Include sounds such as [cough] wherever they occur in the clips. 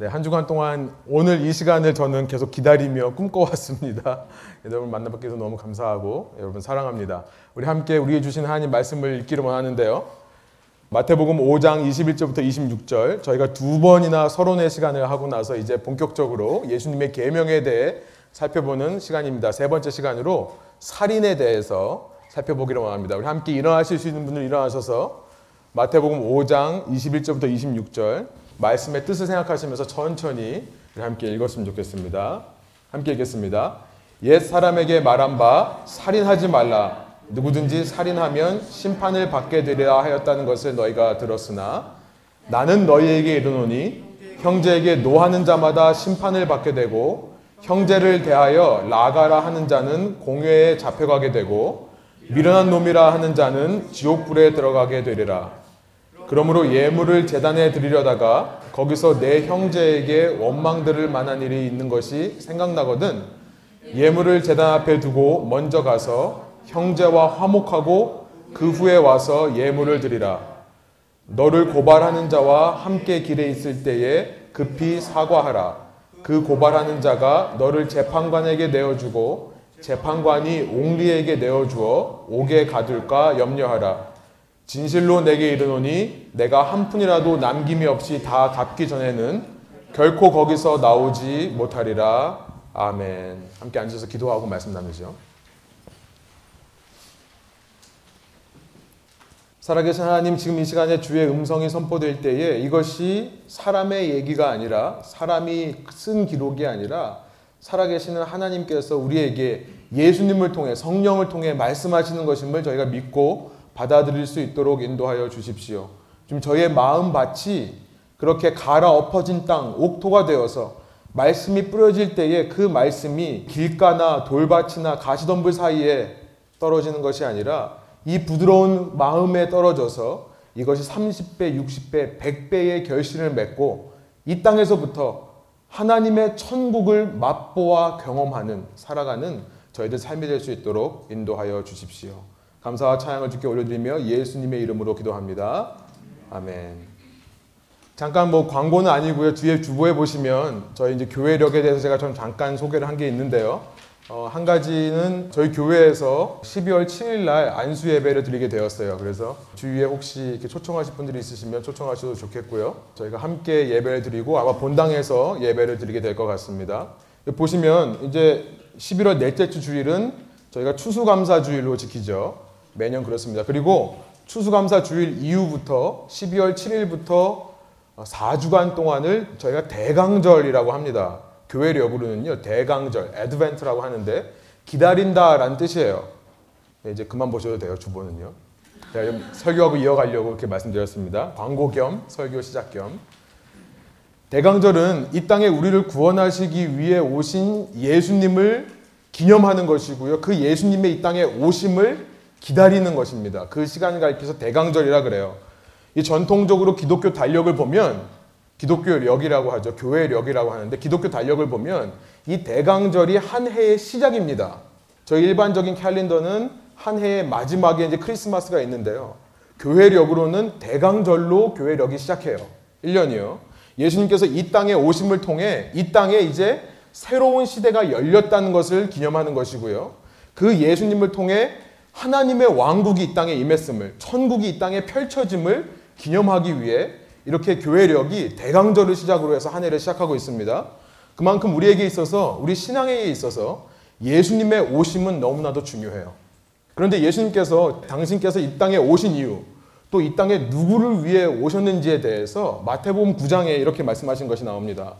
네, 한 주간 동안 오늘 이 시간을 저는 계속 기다리며 꿈꿔왔습니다. [laughs] 여러분 만나뵙게 해서 너무 감사하고 여러분 사랑합니다. 우리 함께 우리에게 주신 하나님 말씀을 읽기를 원하는데요. 마태복음 5장 21절부터 26절 저희가 두 번이나 서론의 시간을 하고 나서 이제 본격적으로 예수님의 계명에 대해 살펴보는 시간입니다. 세 번째 시간으로 살인에 대해서 살펴보기를 원합니다. 우리 함께 일어나실 수 있는 분들 일어나셔서 마태복음 5장 21절부터 26절 말씀의 뜻을 생각하시면서 천천히 함께 읽었으면 좋겠습니다. 함께 읽겠습니다. 옛 사람에게 말한 바 살인하지 말라. 누구든지 살인하면 심판을 받게 되리라 하였다는 것을 너희가 들었으나 나는 너희에게 이르노니 형제에게 노하는 자마다 심판을 받게 되고 형제를 대하여 나가라 하는 자는 공회에 잡혀가게 되고 미련한 놈이라 하는 자는 지옥불에 들어가게 되리라. 그러므로 예물을 재단에 드리려다가 거기서 내 형제에게 원망 들을 만한 일이 있는 것이 생각나거든 예물을 재단 앞에 두고 먼저 가서 형제와 화목하고 그 후에 와서 예물을 드리라. 너를 고발하는 자와 함께 길에 있을 때에 급히 사과하라. 그 고발하는 자가 너를 재판관에게 내어주고 재판관이 옹리에게 내어주어 옥에 가둘까 염려하라. 진실로 내게 이르노니 내가 한 푼이라도 남김이 없이 다 갚기 전에는 결코 거기서 나오지 못하리라. 아멘. 함께 앉아서 기도하고 말씀 나누죠. 살아계신 하나님 지금 이 시간에 주의 음성이 선포될 때에 이것이 사람의 얘기가 아니라 사람이 쓴 기록이 아니라 살아계시는 하나님께서 우리에게 예수님을 통해 성령을 통해 말씀하시는 것임을 저희가 믿고 받아들일 수 있도록 인도하여 주십시오. 좀 저희의 마음밭이 그렇게 갈아 엎어진 땅, 옥토가 되어서 말씀이 뿌려질 때에 그 말씀이 길가나 돌밭이나 가시덤불 사이에 떨어지는 것이 아니라 이 부드러운 마음에 떨어져서 이것이 30배, 60배, 100배의 결실을 맺고 이 땅에서부터 하나님의 천국을 맛보아 경험하는 살아가는 저희들 삶이 될 수 있도록 인도하여 주십시오. 감사와 찬양을 주께 올려드리며 예수님의 이름으로 기도합니다. 아멘. 잠깐 뭐 광고는 아니고요. 뒤에 주보에 보시면 저희 이제 교회력에 대해서 제가 좀 잠깐 소개를 한 게 있는데요. 어, 한 가지는 저희 교회에서 12월 7일 날 안수 예배를 드리게 되었어요. 그래서 주위에 혹시 이렇게 초청하실 분들이 있으시면 초청하셔도 좋겠고요. 저희가 함께 예배를 드리고 아마 본당에서 예배를 드리게 될 것 같습니다. 보시면 이제 11월 넷째 주 주일은 저희가 추수감사 주일로 지키죠. 매년 그렇습니다. 그리고 추수감사 주일 이후부터 12월 7일부터 4주간 동안을 저희가 대강절이라고 합니다. 교회력으로는요, 대강절, 애드벤트라고 하는데, 기다린다라는 뜻이에요. 네, 이제 그만 보셔도 돼요, 주보는요. 제가 좀 설교하고 이어가려고 이렇게 말씀드렸습니다. 광고 겸, 설교 시작 겸. 대강절은 이 땅에 우리를 구원하시기 위해 오신 예수님을 기념하는 것이고요. 그 예수님의 이 땅에 오심을 기다리는 것입니다. 그 시간을 가리켜서 대강절이라 그래요. 이 전통적으로 기독교 달력을 보면 기독교력이라고 하죠. 교회력이라고 하는데 기독교 달력을 보면 이 대강절이 한 해의 시작입니다. 저희 일반적인 캘린더는 한 해의 마지막에 이제 크리스마스가 있는데요. 교회력으로는 대강절로 교회력이 시작해요. 1년이요. 예수님께서 이 땅에 오심을 통해 이 땅에 이제 새로운 시대가 열렸다는 것을 기념하는 것이고요. 그 예수님을 통해 하나님의 왕국이 이 땅에 임했음을, 천국이 이 땅에 펼쳐짐을 기념하기 위해 이렇게 교회력이 대강절을 시작으로 해서 한 해를 시작하고 있습니다. 그만큼 우리에게 있어서, 우리 신앙에 있어서 예수님의 오심은 너무나도 중요해요. 그런데 예수님께서, 당신께서 이 땅에 오신 이유, 또 이 땅에 누구를 위해 오셨는지에 대해서 마태복음 9장에 이렇게 말씀하신 것이 나옵니다.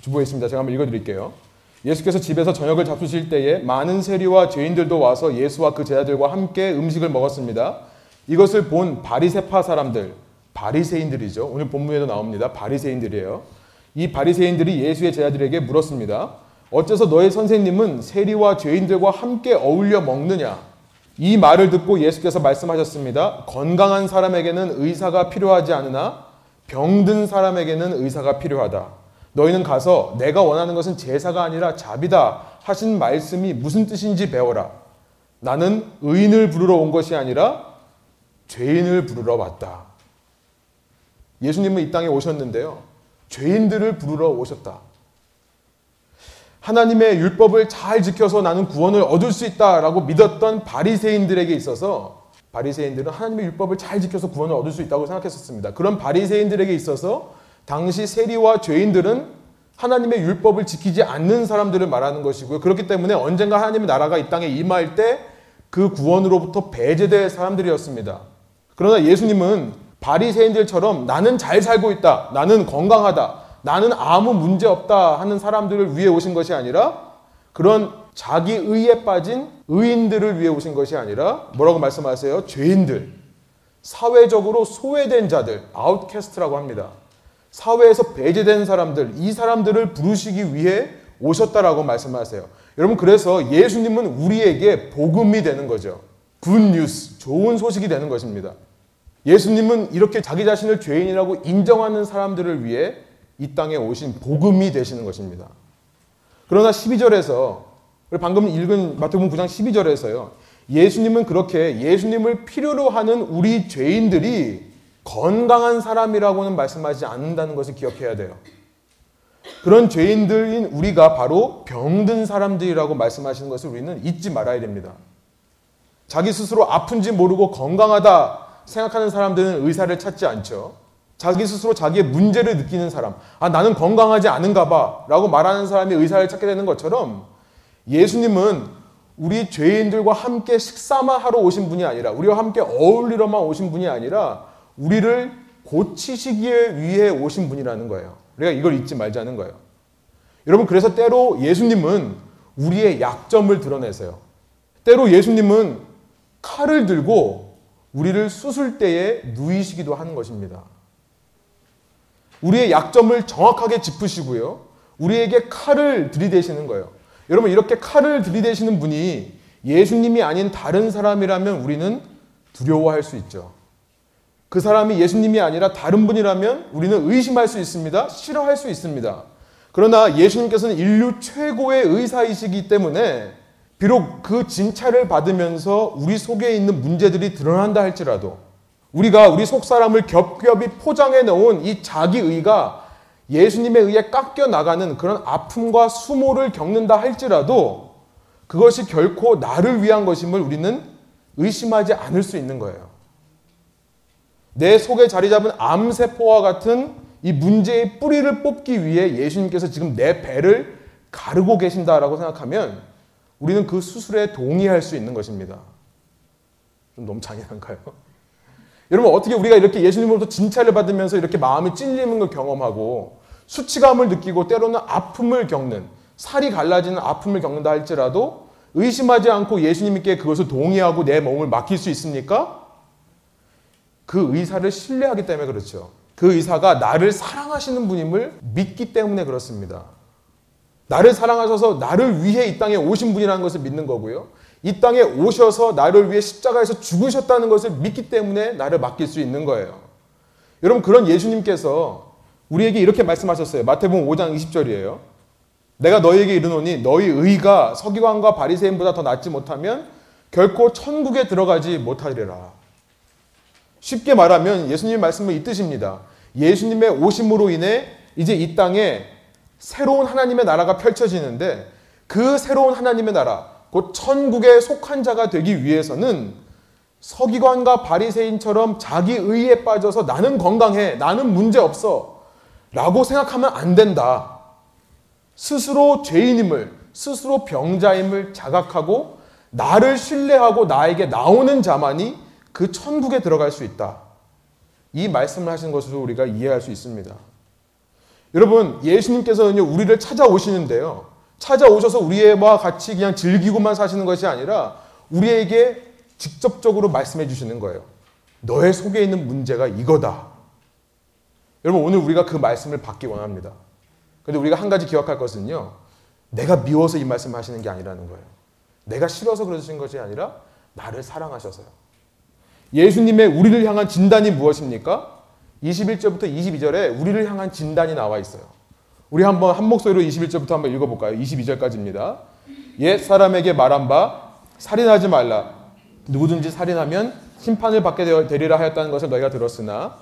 주보에 있습니다. 제가 한번 읽어드릴게요. 예수께서 집에서 저녁을 잡수실 때에 많은 세리와 죄인들도 와서 예수와 그 제자들과 함께 음식을 먹었습니다. 이것을 본 바리세파 사람들, 바리새인들이죠. 오늘 본문에도 나옵니다. 바리새인들이에요. 이 바리새인들이 예수의 제자들에게 물었습니다. 어째서 너의 선생님은 세리와 죄인들과 함께 어울려 먹느냐? 이 말을 듣고 예수께서 말씀하셨습니다. 건강한 사람에게는 의사가 필요하지 않으나 병든 사람에게는 의사가 필요하다. 너희는 가서 내가 원하는 것은 제사가 아니라 자비다 하신 말씀이 무슨 뜻인지 배워라. 나는 의인을 부르러 온 것이 아니라 죄인을 부르러 왔다. 예수님은 이 땅에 오셨는데요. 죄인들을 부르러 오셨다. 하나님의 율법을 잘 지켜서 나는 구원을 얻을 수 있다라고 믿었던 바리새인들에게 있어서 바리새인들은 하나님의 율법을 잘 지켜서 구원을 얻을 수 있다고 생각했었습니다. 그런 바리새인들에게 있어서 당시 세리와 죄인들은 하나님의 율법을 지키지 않는 사람들을 말하는 것이고요. 그렇기 때문에 언젠가 하나님의 나라가 이 땅에 임할 때 그 구원으로부터 배제될 사람들이었습니다. 그러나 예수님은 바리새인들처럼 나는 잘 살고 있다. 나는 건강하다. 나는 아무 문제 없다 하는 사람들을 위해 오신 것이 아니라 그런 자기 의에 빠진 의인들을 위해 오신 것이 아니라 뭐라고 말씀하세요? 죄인들. 사회적으로 소외된 자들, 아웃캐스트라고 합니다. 사회에서 배제된 사람들, 이 사람들을 부르시기 위해 오셨다라고 말씀하세요. 여러분, 그래서 예수님은 우리에게 복음이 되는 거죠. Good news, 좋은 소식이 되는 것입니다. 예수님은 이렇게 자기 자신을 죄인이라고 인정하는 사람들을 위해 이 땅에 오신 복음이 되시는 것입니다. 그러나 12절에서 방금 읽은 마태복음 9장 12절에서요. 예수님은 그렇게 예수님을 필요로 하는 우리 죄인들이 건강한 사람이라고는 말씀하지 않는다는 것을 기억해야 돼요. 그런 죄인들인 우리가 바로 병든 사람들이라고 말씀하시는 것을 우리는 잊지 말아야 됩니다. 자기 스스로 아픈지 모르고 건강하다 생각하는 사람들은 의사를 찾지 않죠. 자기 스스로 자기의 문제를 느끼는 사람, 아, 나는 건강하지 않은가 봐 라고 말하는 사람이 의사를 찾게 되는 것처럼 예수님은 우리 죄인들과 함께 식사만 하러 오신 분이 아니라 우리와 함께 어울리러만 오신 분이 아니라 우리를 고치시기 위해 오신 분이라는 거예요. 우리가 이걸 잊지 말자는 거예요. 여러분, 그래서 때로 예수님은 우리의 약점을 드러내세요. 때로 예수님은 칼을 들고 우리를 수술대에 누이시기도 하는 것입니다. 우리의 약점을 정확하게 짚으시고요. 우리에게 칼을 들이대시는 거예요. 여러분, 이렇게 칼을 들이대시는 분이 예수님이 아닌 다른 사람이라면 우리는 두려워할 수 있죠. 그 사람이 예수님이 아니라 다른 분이라면 우리는 의심할 수 있습니다. 싫어할 수 있습니다. 그러나 예수님께서는 인류 최고의 의사이시기 때문에 비록 그 진찰을 받으면서 우리 속에 있는 문제들이 드러난다 할지라도 우리가 우리 속 사람을 겹겹이 포장해 놓은 이 자기 의가 예수님에 의해 깎여 나가는 그런 아픔과 수모를 겪는다 할지라도 그것이 결코 나를 위한 것임을 우리는 의심하지 않을 수 있는 거예요. 내 속에 자리 잡은 암세포와 같은 이 문제의 뿌리를 뽑기 위해 예수님께서 지금 내 배를 가르고 계신다라고 생각하면 우리는 그 수술에 동의할 수 있는 것입니다. 좀 너무 잔인한가요? [laughs] 여러분 어떻게 우리가 이렇게 예수님으로부터 진찰을 받으면서 이렇게 마음이 찔리는 걸 경험하고 수치감을 느끼고 때로는 아픔을 겪는 살이 갈라지는 아픔을 겪는다 할지라도 의심하지 않고 예수님께 그것을 동의하고 내 몸을 맡길 수 있습니까? 그 의사를 신뢰하기 때문에 그렇죠. 그 의사가 나를 사랑하시는 분임을 믿기 때문에 그렇습니다. 나를 사랑하셔서 나를 위해 이 땅에 오신 분이라는 것을 믿는 거고요. 이 땅에 오셔서 나를 위해 십자가에서 죽으셨다는 것을 믿기 때문에 나를 맡길 수 있는 거예요. 여러분 그런 예수님께서 우리에게 이렇게 말씀하셨어요. 마태복음 5장 20절이에요. 내가 너희에게 이르노니 너희 의가 서기관과 바리새인보다 더 낫지 못하면 결코 천국에 들어가지 못하리라. 쉽게 말하면 예수님 말씀은 이 뜻입니다. 예수님의 오심으로 인해 이제 이 땅에 새로운 하나님의 나라가 펼쳐지는데 그 새로운 하나님의 나라, 곧 천국에 속한 자가 되기 위해서는 서기관과 바리새인처럼 자기 의에 빠져서 나는 건강해, 나는 문제 없어 라고 생각하면 안 된다. 스스로 죄인임을, 스스로 병자임을 자각하고 나를 신뢰하고 나에게 나오는 자만이 그 천국에 들어갈 수 있다. 이 말씀을 하신 것으로 우리가 이해할 수 있습니다. 여러분, 예수님께서는 우리를 찾아오시는데요. 찾아오셔서 우리와 같이 그냥 즐기고만 사시는 것이 아니라 우리에게 직접적으로 말씀해 주시는 거예요. 너의 속에 있는 문제가 이거다. 여러분, 오늘 우리가 그 말씀을 받기 원합니다. 근데 우리가 한 가지 기억할 것은요. 내가 미워서 이 말씀을 하시는 게 아니라는 거예요. 내가 싫어서 그러신 것이 아니라 나를 사랑하셔서요. 예수님의 우리를 향한 진단이 무엇입니까? 21절부터 22절에 우리를 향한 진단이 나와 있어요. 우리 한번 한 목소리로 21절부터 한번 읽어볼까요? 22절까지입니다. 옛 사람에게 말한 바 살인하지 말라. 누구든지 살인하면 심판을 받게 되리라 하였다는 것을 너희가 들었으나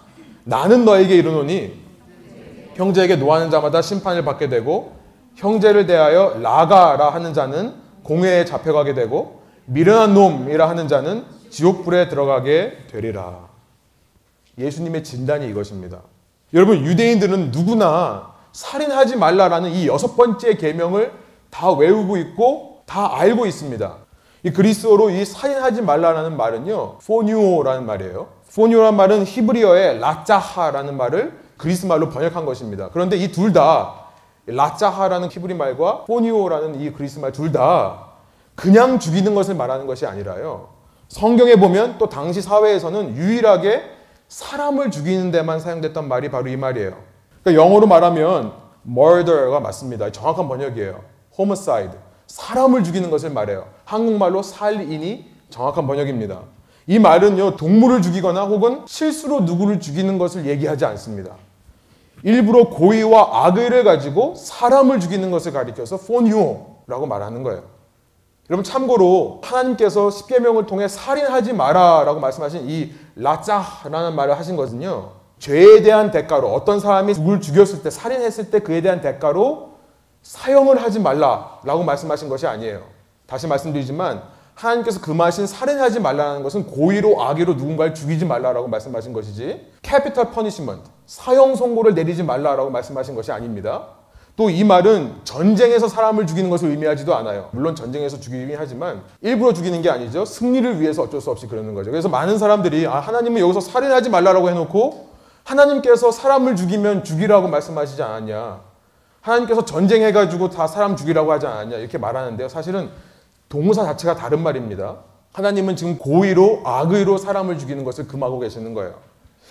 나는 너에게 이르노니 형제에게 노하는 자마다 심판을 받게 되고 형제를 대하여 라가라 하는 자는 공회에 잡혀가게 되고 미련한 놈이라 하는 자는 지옥불에 들어가게 되리라. 예수님의 진단이 이것입니다. 여러분 유대인들은 누구나 살인하지 말라라는 이 여섯 번째 계명을 다 외우고 있고 다 알고 있습니다. 이 그리스어로 이 살인하지 말라라는 말은요, 포뉴오라는 말이에요. 포뉴오라는 말은 히브리어의 라짜하라는 말을 그리스 말로 번역한 것입니다. 그런데 이 둘 다 라짜하라는 히브리 말과 포뉴오라는 이 그리스 말 둘 다 그냥 죽이는 것을 말하는 것이 아니라요. 성경에 보면 또 당시 사회에서는 유일하게 사람을 죽이는 데만 사용됐던 말이 바로 이 말이에요. 그러니까 영어로 말하면 murder가 맞습니다. 정확한 번역이에요. homicide. 사람을 죽이는 것을 말해요. 한국말로 살인이 정확한 번역입니다. 이 말은요, 동물을 죽이거나 혹은 실수로 누구를 죽이는 것을 얘기하지 않습니다. 일부러 고의와 악의를 가지고 사람을 죽이는 것을 가리켜서 포뉴오라고 말하는 거예요. 여러분 참고로 하나님께서 십계명을 통해 살인하지 마라라고 말씀하신 이 라짜라는 말을 하신 것은요. 죄에 대한 대가로 어떤 사람이 누굴 죽였을 때 살인했을 때 그에 대한 대가로 사형을 하지 말라라고 말씀하신 것이 아니에요. 다시 말씀드리지만 하나님께서 금하신 살인하지 말라는 것은 고의로 악의로 누군가를 죽이지 말라라고 말씀하신 것이지 capital punishment 사형 선고를 내리지 말라라고 말씀하신 것이 아닙니다. 또 이 말은 전쟁에서 사람을 죽이는 것을 의미하지도 않아요. 물론 전쟁에서 죽이긴 하지만 일부러 죽이는 게 아니죠. 승리를 위해서 어쩔 수 없이 그러는 거죠. 그래서 많은 사람들이 아, 하나님은 여기서 살인하지 말라라고 해놓고 하나님께서 사람을 죽이면 죽이라고 말씀하시지 않았냐. 하나님께서 전쟁해가지고 다 사람 죽이라고 하지 않았냐. 이렇게 말하는데요. 사실은 동사 자체가 다른 말입니다. 하나님은 지금 고의로 악의로 사람을 죽이는 것을 금하고 계시는 거예요.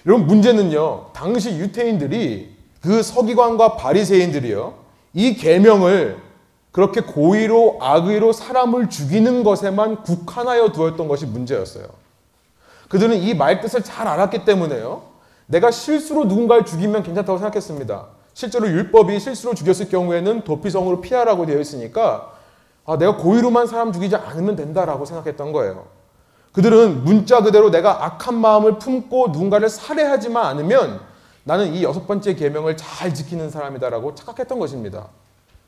여러분 문제는요. 당시 유태인들이 그 서기관과 바리새인들이요. 이 계명을 그렇게 고의로 악의로 사람을 죽이는 것에만 국한하여 두었던 것이 문제였어요. 그들은 이 말뜻을 잘 알았기 때문에요. 내가 실수로 누군가를 죽이면 괜찮다고 생각했습니다. 실제로 율법이 실수로 죽였을 경우에는 도피성으로 피하라고 되어 있으니까 아, 내가 고의로만 사람 죽이지 않으면 된다라고 생각했던 거예요. 그들은 문자 그대로 내가 악한 마음을 품고 누군가를 살해하지만 않으면 나는 이 여섯 번째 계명을 잘 지키는 사람이다라고 착각했던 것입니다.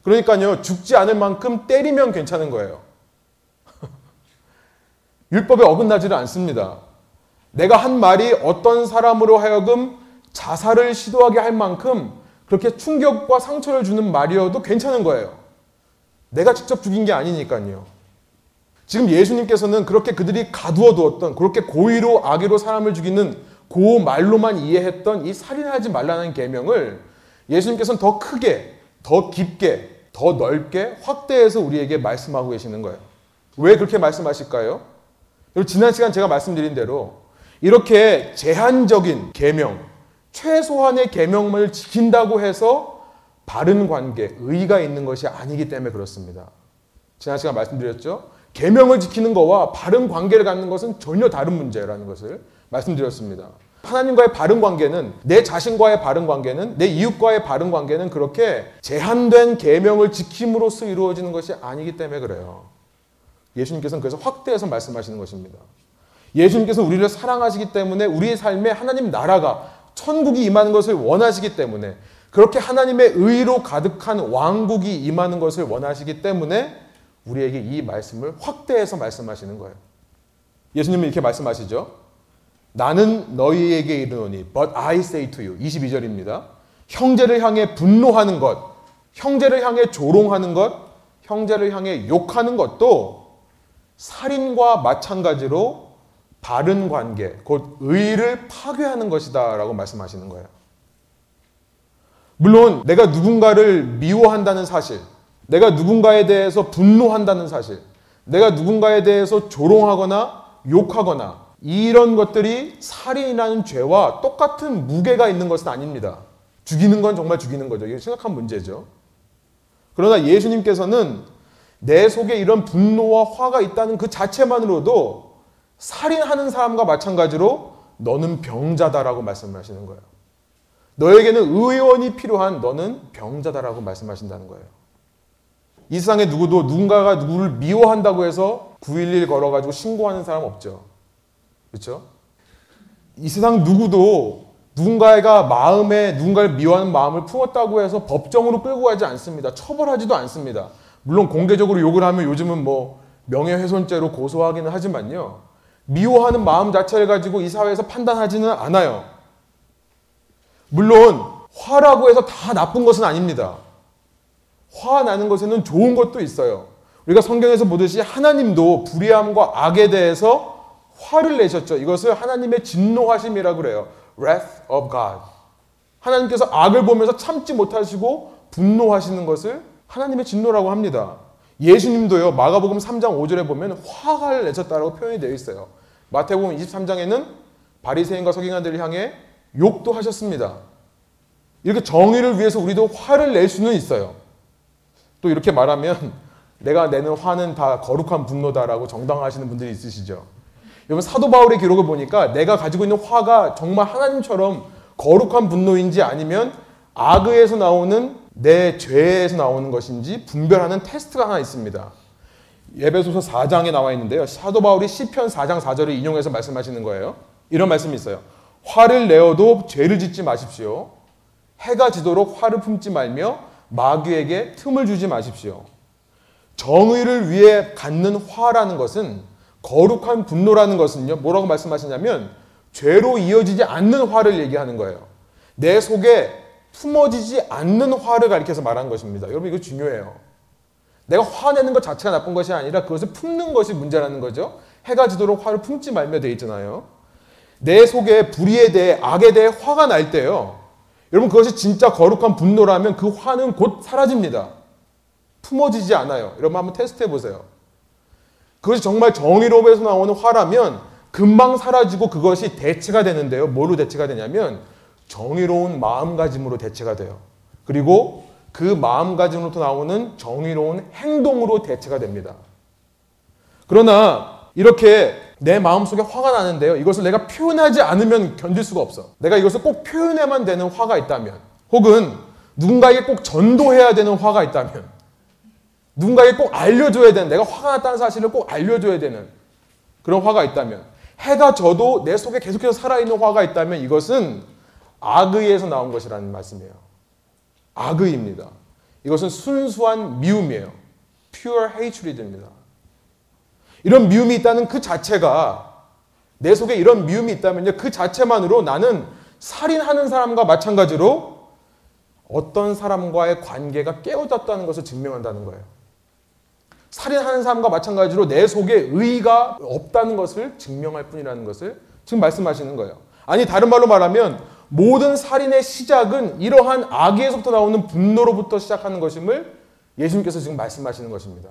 그러니까요, 죽지 않을 만큼 때리면 괜찮은 거예요. [laughs] 율법에 어긋나지를 않습니다. 내가 한 말이 어떤 사람으로 하여금 자살을 시도하게 할 만큼 그렇게 충격과 상처를 주는 말이어도 괜찮은 거예요. 내가 직접 죽인 게 아니니까요. 지금 예수님께서는 그렇게 그들이 가두어 두었던 그렇게 고의로 악의로 사람을 죽이는 그 말로만 이해했던 이 살인하지 말라는 계명을 예수님께서는 더 크게, 더 깊게, 더 넓게 확대해서 우리에게 말씀하고 계시는 거예요. 왜 그렇게 말씀하실까요? 지난 시간 제가 말씀드린 대로 이렇게 제한적인 계명, 최소한의 계명을 지킨다고 해서 바른 관계, 의가 있는 것이 아니기 때문에 그렇습니다. 지난 시간 말씀드렸죠. 계명을 지키는 것과 바른 관계를 갖는 것은 전혀 다른 문제라는 것을 말씀드렸습니다. 하나님과의 바른 관계는 내 자신과의 바른 관계는 내 이웃과의 바른 관계는 그렇게 제한된 계명을 지킴으로써 이루어지는 것이 아니기 때문에 그래요. 예수님께서는 그래서 확대해서 말씀하시는 것입니다. 예수님께서 우리를 사랑하시기 때문에 우리의 삶에 하나님 나라가 천국이 임하는 것을 원하시기 때문에 그렇게 하나님의 의로 가득한 왕국이 임하는 것을 원하시기 때문에 우리에게 이 말씀을 확대해서 말씀하시는 거예요. 예수님은 이렇게 말씀하시죠. 나는 너희에게 이르노니 but I say to you 22절입니다. 형제를 향해 분노하는 것, 형제를 향해 조롱하는 것, 형제를 향해 욕하는 것도 살인과 마찬가지로 바른 관계, 곧 의를 파괴하는 것이다라고 말씀하시는 거예요. 물론 내가 누군가를 미워한다는 사실, 내가 누군가에 대해서 분노한다는 사실, 내가 누군가에 대해서 조롱하거나 욕하거나 이런 것들이 살인이라는 죄와 똑같은 무게가 있는 것은 아닙니다. 죽이는 건 정말 죽이는 거죠. 이게 심각한 문제죠. 그러나 예수님께서는 내 속에 이런 분노와 화가 있다는 그 자체만으로도 살인하는 사람과 마찬가지로 너는 병자다라고 말씀하시는 거예요. 너에게는 의원이 필요한 너는 병자다라고 말씀하신다는 거예요. 이 세상에 누구도 누군가가 누구를 미워한다고 해서 911 걸어가지고 신고하는 사람 없죠. 그렇죠? 이 세상 누구도 누군가가 마음에 누군가를 미워하는 마음을 품었다고 해서 법정으로 끌고 가지 않습니다. 처벌하지도 않습니다. 물론 공개적으로 욕을 하면 요즘은 뭐 명예훼손죄로 고소하기는 하지만요. 미워하는 마음 자체를 가지고 이 사회에서 판단하지는 않아요. 물론 화라고 해서 다 나쁜 것은 아닙니다. 화 나는 것에는 좋은 것도 있어요. 우리가 성경에서 보듯이 하나님도 불의함과 악에 대해서 화를 내셨죠. 이것을 하나님의 진노하심이라고 그래요. wrath of God. 하나님께서 악을 보면서 참지 못하시고 분노하시는 것을 하나님의 진노라고 합니다. 예수님도요. 마가복음 3장 5절에 보면 화를 내셨다라고 표현이 되어 있어요. 마태복음 23장에는 바리새인과 서기관들을 향해 욕도 하셨습니다. 이렇게 정의를 위해서 우리도 화를 낼 수는 있어요. 또 이렇게 말하면 내가 내는 화는 다 거룩한 분노다라고 정당화하시는 분들이 있으시죠. 여러분 사도 바울의 기록을 보니까 내가 가지고 있는 화가 정말 하나님처럼 거룩한 분노인지 아니면 악의에서 나오는 내 죄에서 나오는 것인지 분별하는 테스트가 하나 있습니다. 예배소서 4장에 나와 있는데요. 사도 바울이 시편 4장 4절을 인용해서 말씀하시는 거예요. 이런 말씀이 있어요. 화를 내어도 죄를 짓지 마십시오. 해가 지도록 화를 품지 말며 마귀에게 틈을 주지 마십시오. 정의를 위해 갖는 화라는 것은 거룩한 분노라는 것은요. 뭐라고 말씀하시냐면 죄로 이어지지 않는 화를 얘기하는 거예요. 내 속에 품어지지 않는 화를 가리켜서 말하는 것입니다. 여러분 이거 중요해요. 내가 화내는 것 자체가 나쁜 것이 아니라 그것을 품는 것이 문제라는 거죠. 해가 지도록 화를 품지 말며 돼 있잖아요. 내 속에 불의에 대해 악에 대해 화가 날 때요. 여러분 그것이 진짜 거룩한 분노라면 그 화는 곧 사라집니다. 품어지지 않아요. 여러분 한번 테스트 해 보세요. 그것이 정말 정의로움에서 나오는 화라면 금방 사라지고 그것이 대체가 되는데요. 뭐로 대체가 되냐면 정의로운 마음가짐으로 대체가 돼요. 그리고 그 마음가짐으로부터 나오는 정의로운 행동으로 대체가 됩니다. 그러나 이렇게 내 마음속에 화가 나는데요. 이것을 내가 표현하지 않으면 견딜 수가 없어. 내가 이것을 꼭 표현해만 되는 화가 있다면 혹은 누군가에게 꼭 전도해야 되는 화가 있다면 누군가에게 꼭 알려줘야 되는 내가 화가 났다는 사실을 꼭 알려줘야 되는 그런 화가 있다면 해가 져도 내 속에 계속해서 살아있는 화가 있다면 이것은 악의에서 나온 것이라는 말씀이에요. 악의입니다. 이것은 순수한 미움이에요. pure hatred이 됩니다. 이런 미움이 있다는 그 자체가 내 속에 이런 미움이 있다면요. 그 자체만으로 나는 살인하는 사람과 마찬가지로 어떤 사람과의 관계가 깨어졌다는 것을 증명한다는 거예요. 살인하는 사람과 마찬가지로 내 속에 의가 없다는 것을 증명할 뿐이라는 것을 지금 말씀하시는 거예요. 아니 다른 말로 말하면 모든 살인의 시작은 이러한 악에서부터 나오는 분노로부터 시작하는 것임을 예수님께서 지금 말씀하시는 것입니다.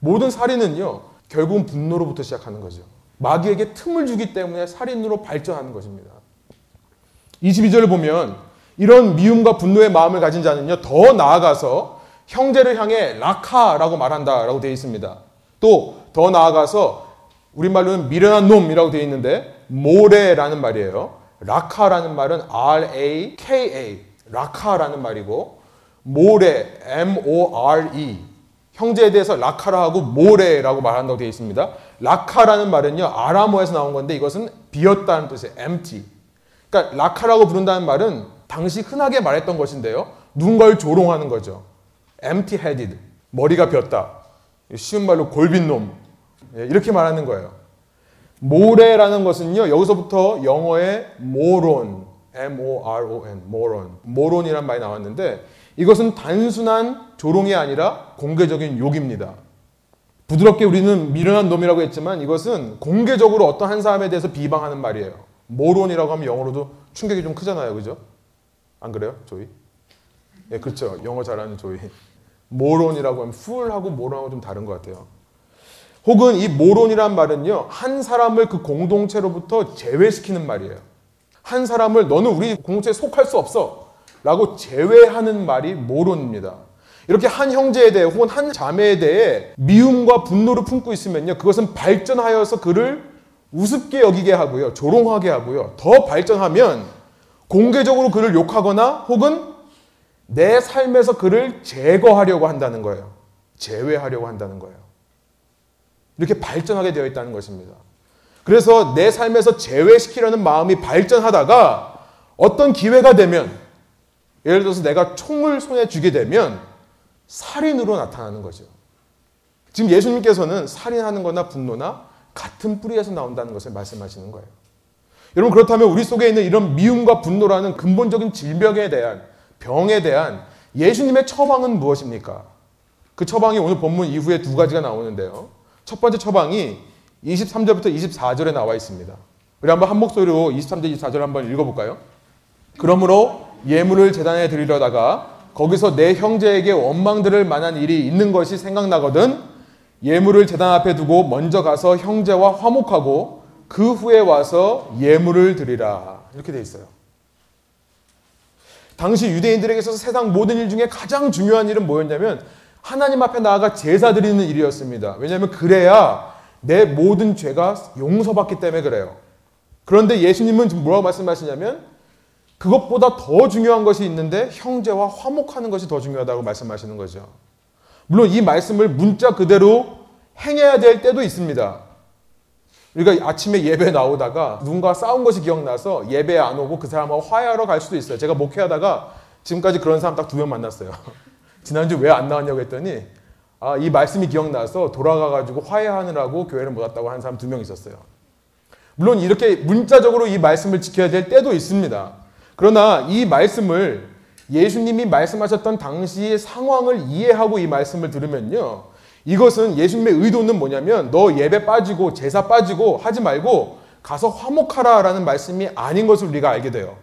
모든 살인은요, 결국은 분노로부터 시작하는 거죠. 마귀에게 틈을 주기 때문에 살인으로 발전하는 것입니다. 22절을 보면 이런 미움과 분노의 마음을 가진 자는요, 더 나아가서 형제를 향해 라카라고 말한다라고 되어 있습니다. 또 더 나아가서 우리말로는 미련한 놈이라고 되어 있는데 모레라는 말이에요. 라카라는 말은 R-A-K-A 라카라는 말이고 모레 M-O-R-E 형제에 대해서 라카라 하고 모레라고 말한다고 되어 있습니다. 라카라는 말은요 아람어에서 나온 건데 이것은 비었다는 뜻이에요. empty. 그러니까 라카라고 부른다는 말은 당시 흔하게 말했던 것인데요. 누군가를 조롱하는 거죠. Empty-headed. 머리가 비었다. 쉬운 말로 골빈 놈. 예, 이렇게 말하는 거예요. 모레라는 것은요. 여기서부터 영어의 moron, M-O-R-O-N, moron. moron이란 말이 나왔는데 이것은 단순한 조롱이 아니라 공개적인 욕입니다. 부드럽게 우리는 미련한 놈이라고 했지만 이것은 공개적으로 어떤 한 사람에 대해서 비방하는 말이에요. 모론이라고 하면 영어로도 충격이 좀 크잖아요. 그죠? 안 그래요? 조이? 예, 그렇죠. 영어 잘하는 조이. 모론이라고 하면 풀하고 모론하고 좀 다른 것 같아요. 혹은 이 모론이란 말은요, 한 사람을 그 공동체로부터 제외시키는 말이에요. 한 사람을 너는 우리 공동체에 속할 수 없어. 라고 제외하는 말이 모론입니다. 이렇게 한 형제에 대해 혹은 한 자매에 대해 미움과 분노를 품고 있으면요. 그것은 발전하여서 그를 우습게 여기게 하고요. 조롱하게 하고요. 더 발전하면 공개적으로 그를 욕하거나 혹은 내 삶에서 그를 제거하려고 한다는 거예요. 제외하려고 한다는 거예요. 이렇게 발전하게 되어 있다는 것입니다. 그래서 내 삶에서 제외시키려는 마음이 발전하다가 어떤 기회가 되면 예를 들어서 내가 총을 손에 쥐게 되면 살인으로 나타나는 거죠. 지금 예수님께서는 살인하는 거나 분노나 같은 뿌리에서 나온다는 것을 말씀하시는 거예요. 여러분 그렇다면 우리 속에 있는 이런 미움과 분노라는 근본적인 질병에 대한 병에 대한 예수님의 처방은 무엇입니까? 그 처방이 오늘 본문 이후에 두 가지가 나오는데요. 첫 번째 처방이 23절부터 24절에 나와 있습니다. 우리 한번 한 목소리로 23절, 24절 한번 읽어볼까요? 그러므로 예물을 재단에 드리려다가 거기서 내 형제에게 원망 들을 만한 일이 있는 것이 생각나거든 예물을 재단 앞에 두고 먼저 가서 형제와 화목하고 그 후에 와서 예물을 드리라. 이렇게 돼 있어요. 당시 유대인들에게 있어서 세상 모든 일 중에 가장 중요한 일은 뭐였냐면 하나님 앞에 나아가 제사 드리는 일이었습니다. 왜냐하면 그래야 내 모든 죄가 용서받기 때문에 그래요. 그런데 예수님은 지금 뭐라고 말씀하시냐면 그것보다 더 중요한 것이 있는데 형제와 화목하는 것이 더 중요하다고 말씀하시는 거죠. 물론 이 말씀을 문자 그대로 행해야 될 때도 있습니다. 우리가 아침에 예배 나오다가 누군가 싸운 것이 기억나서 예배 안 오고 그 사람하고 화해하러 갈 수도 있어요. 제가 목회하다가 지금까지 그런 사람 딱 두 명 만났어요. [laughs] 지난주 왜 안 나왔냐고 했더니 아, 이 말씀이 기억나서 돌아가가지고 화해하느라고 교회를 못 왔다고 하는 사람 두 명 있었어요. 물론 이렇게 문자적으로 이 말씀을 지켜야 될 때도 있습니다. 그러나 이 말씀을 예수님이 말씀하셨던 당시의 상황을 이해하고 이 말씀을 들으면요. 이것은 예수님의 의도는 뭐냐면 너 예배 빠지고 제사 빠지고 하지 말고 가서 화목하라라는 말씀이 아닌 것을 우리가 알게 돼요.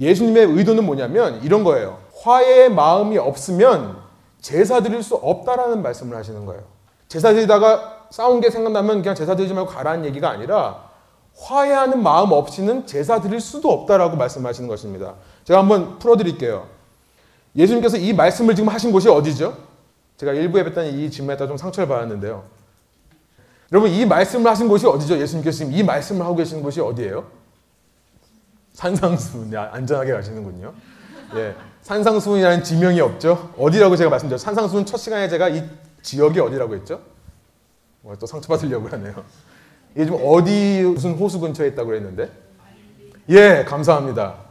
예수님의 의도는 뭐냐면 이런 거예요. 화해의 마음이 없으면 제사 드릴 수 없다라는 말씀을 하시는 거예요. 제사 드리다가 싸운 게 생각나면 그냥 제사 드리지 말고 가라는 얘기가 아니라 화해하는 마음 없이는 제사 드릴 수도 없다라고 말씀하시는 것입니다. 제가 한번 풀어드릴게요. 예수님께서 이 말씀을 지금 하신 곳이 어디죠? 제가 일부 예배 때는 이 질문에 따라 좀 상처를 받았는데요. 여러분 이 말씀을 하신 곳이 어디죠? 예수님께서 지금 이 말씀을 하고 계시는 곳이 어디예요? 산상수훈. 안전하게 가시는군요. 예. 산상수훈이라는 지명이 없죠. 어디라고 제가 말씀드렸죠. 산상수훈 첫 시간에 제가 이 지역이 어디라고 했죠? 뭐 또 상처받으려고 하네요. 이게 지금 어디 무슨 호수 근처에 있다고 그랬는데? 예, 감사합니다.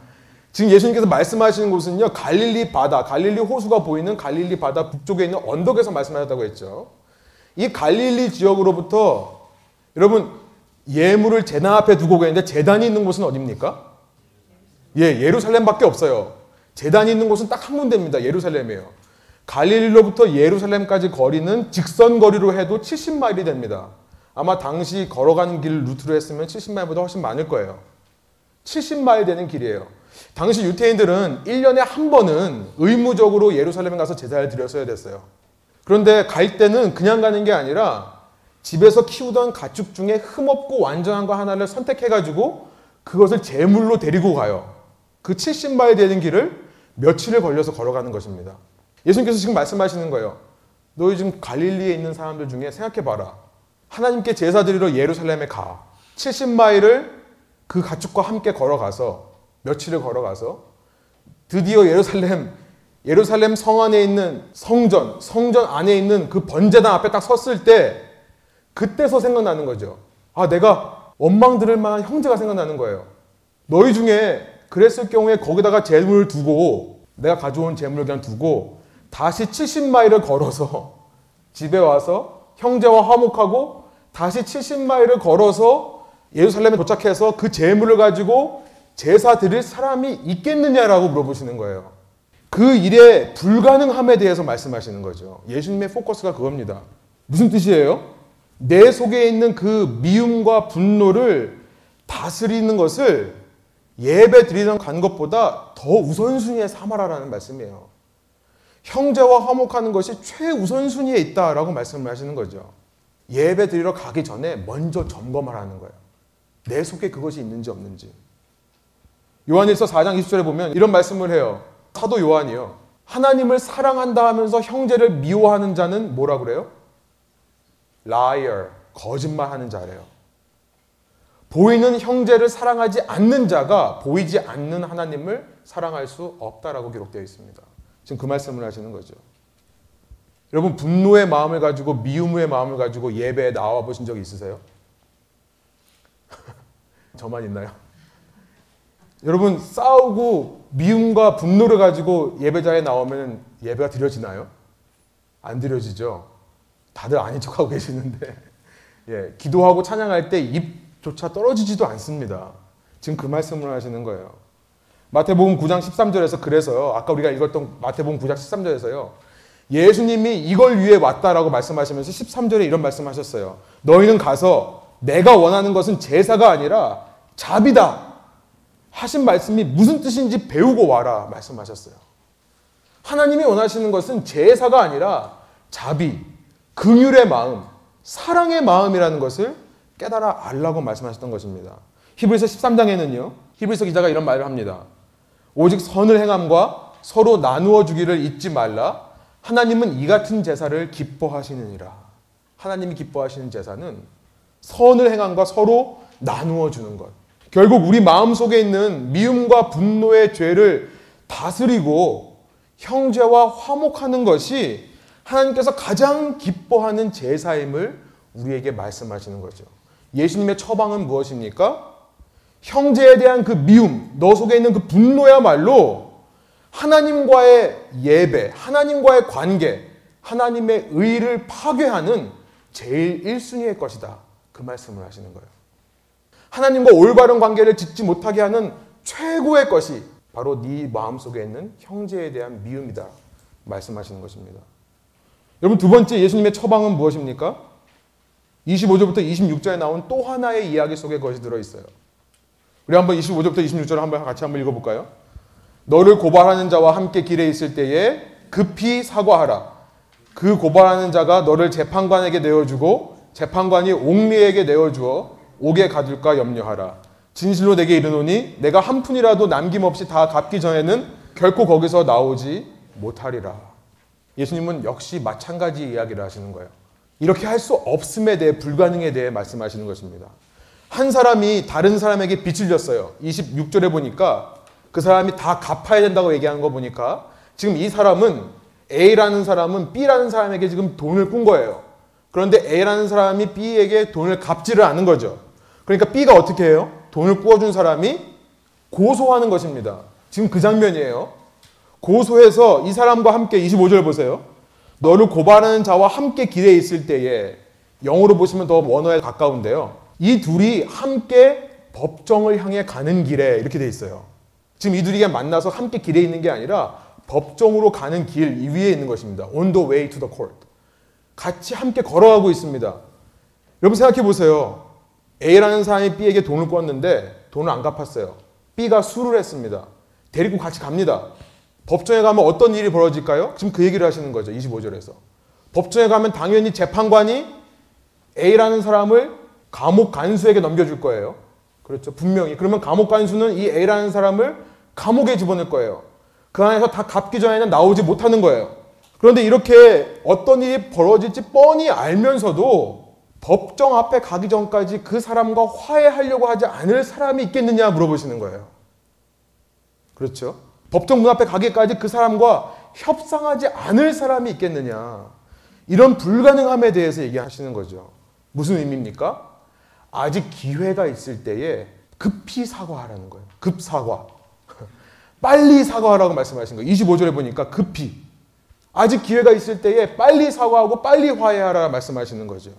지금 예수님께서 말씀하시는 곳은요, 갈릴리 바다, 갈릴리 호수가 보이는 갈릴리 바다 북쪽에 있는 언덕에서 말씀하셨다고 했죠. 이 갈릴리 지역으로부터 여러분 예물을 재단 앞에 두고 계는데 재단이 있는 곳은 어디입니까? 예, 예루살렘밖에 없어요. 재단이 있는 곳은 딱 한 군데입니다. 예루살렘이에요. 갈릴리로부터 예루살렘까지 거리는 직선 거리로 해도 70마일이 됩니다. 아마 당시 걸어가는 길 루트로 했으면 70마일보다 훨씬 많을 거예요. 70마일 되는 길이에요. 당시 유태인들은 1년에 한 번은 의무적으로 예루살렘에 가서 제사를 드렸어야 됐어요. 그런데 갈 때는 그냥 가는 게 아니라 집에서 키우던 가축 중에 흠없고 완전한 거 하나를 선택해가지고 그것을 제물로 데리고 가요. 그 70마일 되는 길을 며칠을 걸려서 걸어가는 것입니다. 예수님께서 지금 말씀하시는 거예요. 너희 지금 갈릴리에 있는 사람들 중에 생각해봐라. 하나님께 제사 드리러 예루살렘에 가. 70마일을 그 가축과 함께 걸어가서 며칠을 걸어가서 드디어 예루살렘 예루살렘 성 안에 있는 성전, 성전 안에 있는 그 번제단 앞에 딱 섰을 때 그때서 생각나는 거죠. 아, 내가 원망 들을 만한 형제가 생각나는 거예요. 너희 중에 그랬을 경우에 거기다가 재물을 두고 내가 가져온 재물을 그냥 두고 다시 70마일을 걸어서 [laughs] 집에 와서 형제와 화목하고 다시 70마일을 걸어서 예루살렘에 도착해서 그 재물을 가지고 제사 드릴 사람이 있겠느냐라고 물어보시는 거예요. 그 일의 불가능함에 대해서 말씀하시는 거죠. 예수님의 포커스가 그겁니다. 무슨 뜻이에요? 내 속에 있는 그 미움과 분노를 다스리는 것을 예배 드리는 간 것보다 더 우선순위에 삼아라라는 말씀이에요. 형제와 화목하는 것이 최우선순위에 있다라고 말씀을 하시는 거죠. 예배 드리러 가기 전에 먼저 점검하라는 거예요. 내 속에 그것이 있는지 없는지. 요한일서 4장 20절에 보면 이런 말씀을 해요. 사도 요한이요. 하나님을 사랑한다 하면서 형제를 미워하는 자는 뭐라 그래요? liar, 거짓말하는 자래요. 보이는 형제를 사랑하지 않는 자가 보이지 않는 하나님을 사랑할 수 없다라고 기록되어 있습니다. 지금 그 말씀을 하시는 거죠. 여러분 분노의 마음을 가지고 미움의 마음을 가지고 예배에 나와 보신 적 있으세요? [laughs] 저만 있나요? 여러분 싸우고 미움과 분노를 가지고 예배자에 나오면 예배가 드려지나요? 안 드려지죠. 다들 아닌 척하고 계시는데 [laughs] 예, 기도하고 찬양할 때 입조차 떨어지지도 않습니다. 지금 그 말씀을 하시는 거예요. 마태복음 9장 13절에서 그래서요. 아까 우리가 읽었던 마태복음 9장 13절에서요. 예수님이 이걸 위해 왔다라고 말씀하시면서 13절에 이런 말씀하셨어요. 너희는 가서 내가 원하는 것은 제사가 아니라 자비다. 하신 말씀이 무슨 뜻인지 배우고 와라 말씀하셨어요. 하나님이 원하시는 것은 제사가 아니라 자비, 긍휼의 마음, 사랑의 마음이라는 것을 깨달아 알라고 말씀하셨던 것입니다. 히브리서 13장에는요. 히브리서 기자가 이런 말을 합니다. 오직 선을 행함과 서로 나누어 주기를 잊지 말라. 하나님은 이 같은 제사를 기뻐하시느니라. 하나님이 기뻐하시는 제사는 선을 행함과 서로 나누어 주는 것. 결국 우리 마음 속에 있는 미움과 분노의 죄를 다스리고 형제와 화목하는 것이 하나님께서 가장 기뻐하는 제사임을 우리에게 말씀하시는 거죠. 예수님의 처방은 무엇입니까? 형제에 대한 그 미움, 너 속에 있는 그 분노야말로 하나님과의 예배, 하나님과의 관계, 하나님의 의를 파괴하는 제일 1순위의 것이다. 그 말씀을 하시는 거예요. 하나님과 올바른 관계를 짓지 못하게 하는 최고의 것이 바로 네 마음속에 있는 형제에 대한 미움이다. 말씀하시는 것입니다. 여러분 두 번째 예수님의 처방은 무엇입니까? 25절부터 26절에 나온 또 하나의 이야기 속에 그것이 들어 있어요. 우리 한번 25절부터 26절 한번 같이 한번 읽어 볼까요? 너를 고발하는 자와 함께 길에 있을 때에 급히 사과하라. 그 고발하는 자가 너를 재판관에게 내어 주고 재판관이 옥리에게 내어 주어 옥에 가둘까 염려하라. 진실로 내게 이르노니 내가 한 푼이라도 남김없이 다 갚기 전에는 결코 거기서 나오지 못하리라. 예수님은 역시 마찬가지 이야기를 하시는 거예요. 이렇게 할 수 없음에 대해 불가능에 대해 말씀하시는 것입니다. 한 사람이 다른 사람에게 빚을 졌어요. 26절에 보니까 그 사람이 다 갚아야 된다고 얘기하는 거 보니까 지금 이 사람은 A라는 사람은 B라는 사람에게 지금 돈을 꾼 거예요. 그런데 A라는 사람이 B에게 돈을 갚지를 않은 거죠. 그러니까 B가 어떻게 해요? 돈을 꾸어준 사람이 고소하는 것입니다. 지금 그 장면이에요. 고소해서 이 사람과 함께 25절 보세요. 너를 고발하는 자와 함께 길에 있을 때에 영어로 보시면 더 원어에 가까운데요. 이 둘이 함께 법정을 향해 가는 길에 이렇게 돼 있어요. 지금 이 둘이 만나서 함께 길에 있는 게 아니라 법정으로 가는 길 위에 있는 것입니다. On the way to the court. 같이 함께 걸어가고 있습니다. 여러분 생각해 보세요. A라는 사람이 B에게 돈을 꿨는데 돈을 안 갚았어요. B가 수를 했습니다. 데리고 같이 갑니다. 법정에 가면 어떤 일이 벌어질까요? 지금 그 얘기를 하시는 거죠. 25절에서. 법정에 가면 당연히 재판관이 A라는 사람을 감옥 간수에게 넘겨줄 거예요. 그렇죠. 분명히. 그러면 감옥 간수는 이 A라는 사람을 감옥에 집어넣을 거예요. 그 안에서 다 갚기 전에는 나오지 못하는 거예요. 그런데 이렇게 어떤 일이 벌어질지 뻔히 알면서도 법정 앞에 가기 전까지 그 사람과 화해하려고 하지 않을 사람이 있겠느냐 물어보시는 거예요. 그렇죠? 법정 문 앞에 가기까지 그 사람과 협상하지 않을 사람이 있겠느냐. 이런 불가능함에 대해서 얘기하시는 거죠. 무슨 의미입니까? 아직 기회가 있을 때에 급히 사과하라는 거예요. 급사과. [laughs] 빨리 사과하라고 말씀하신 거예요. 25절에 보니까 급히. 아직 기회가 있을 때에 빨리 사과하고 빨리 화해하라 말씀하시는 거죠.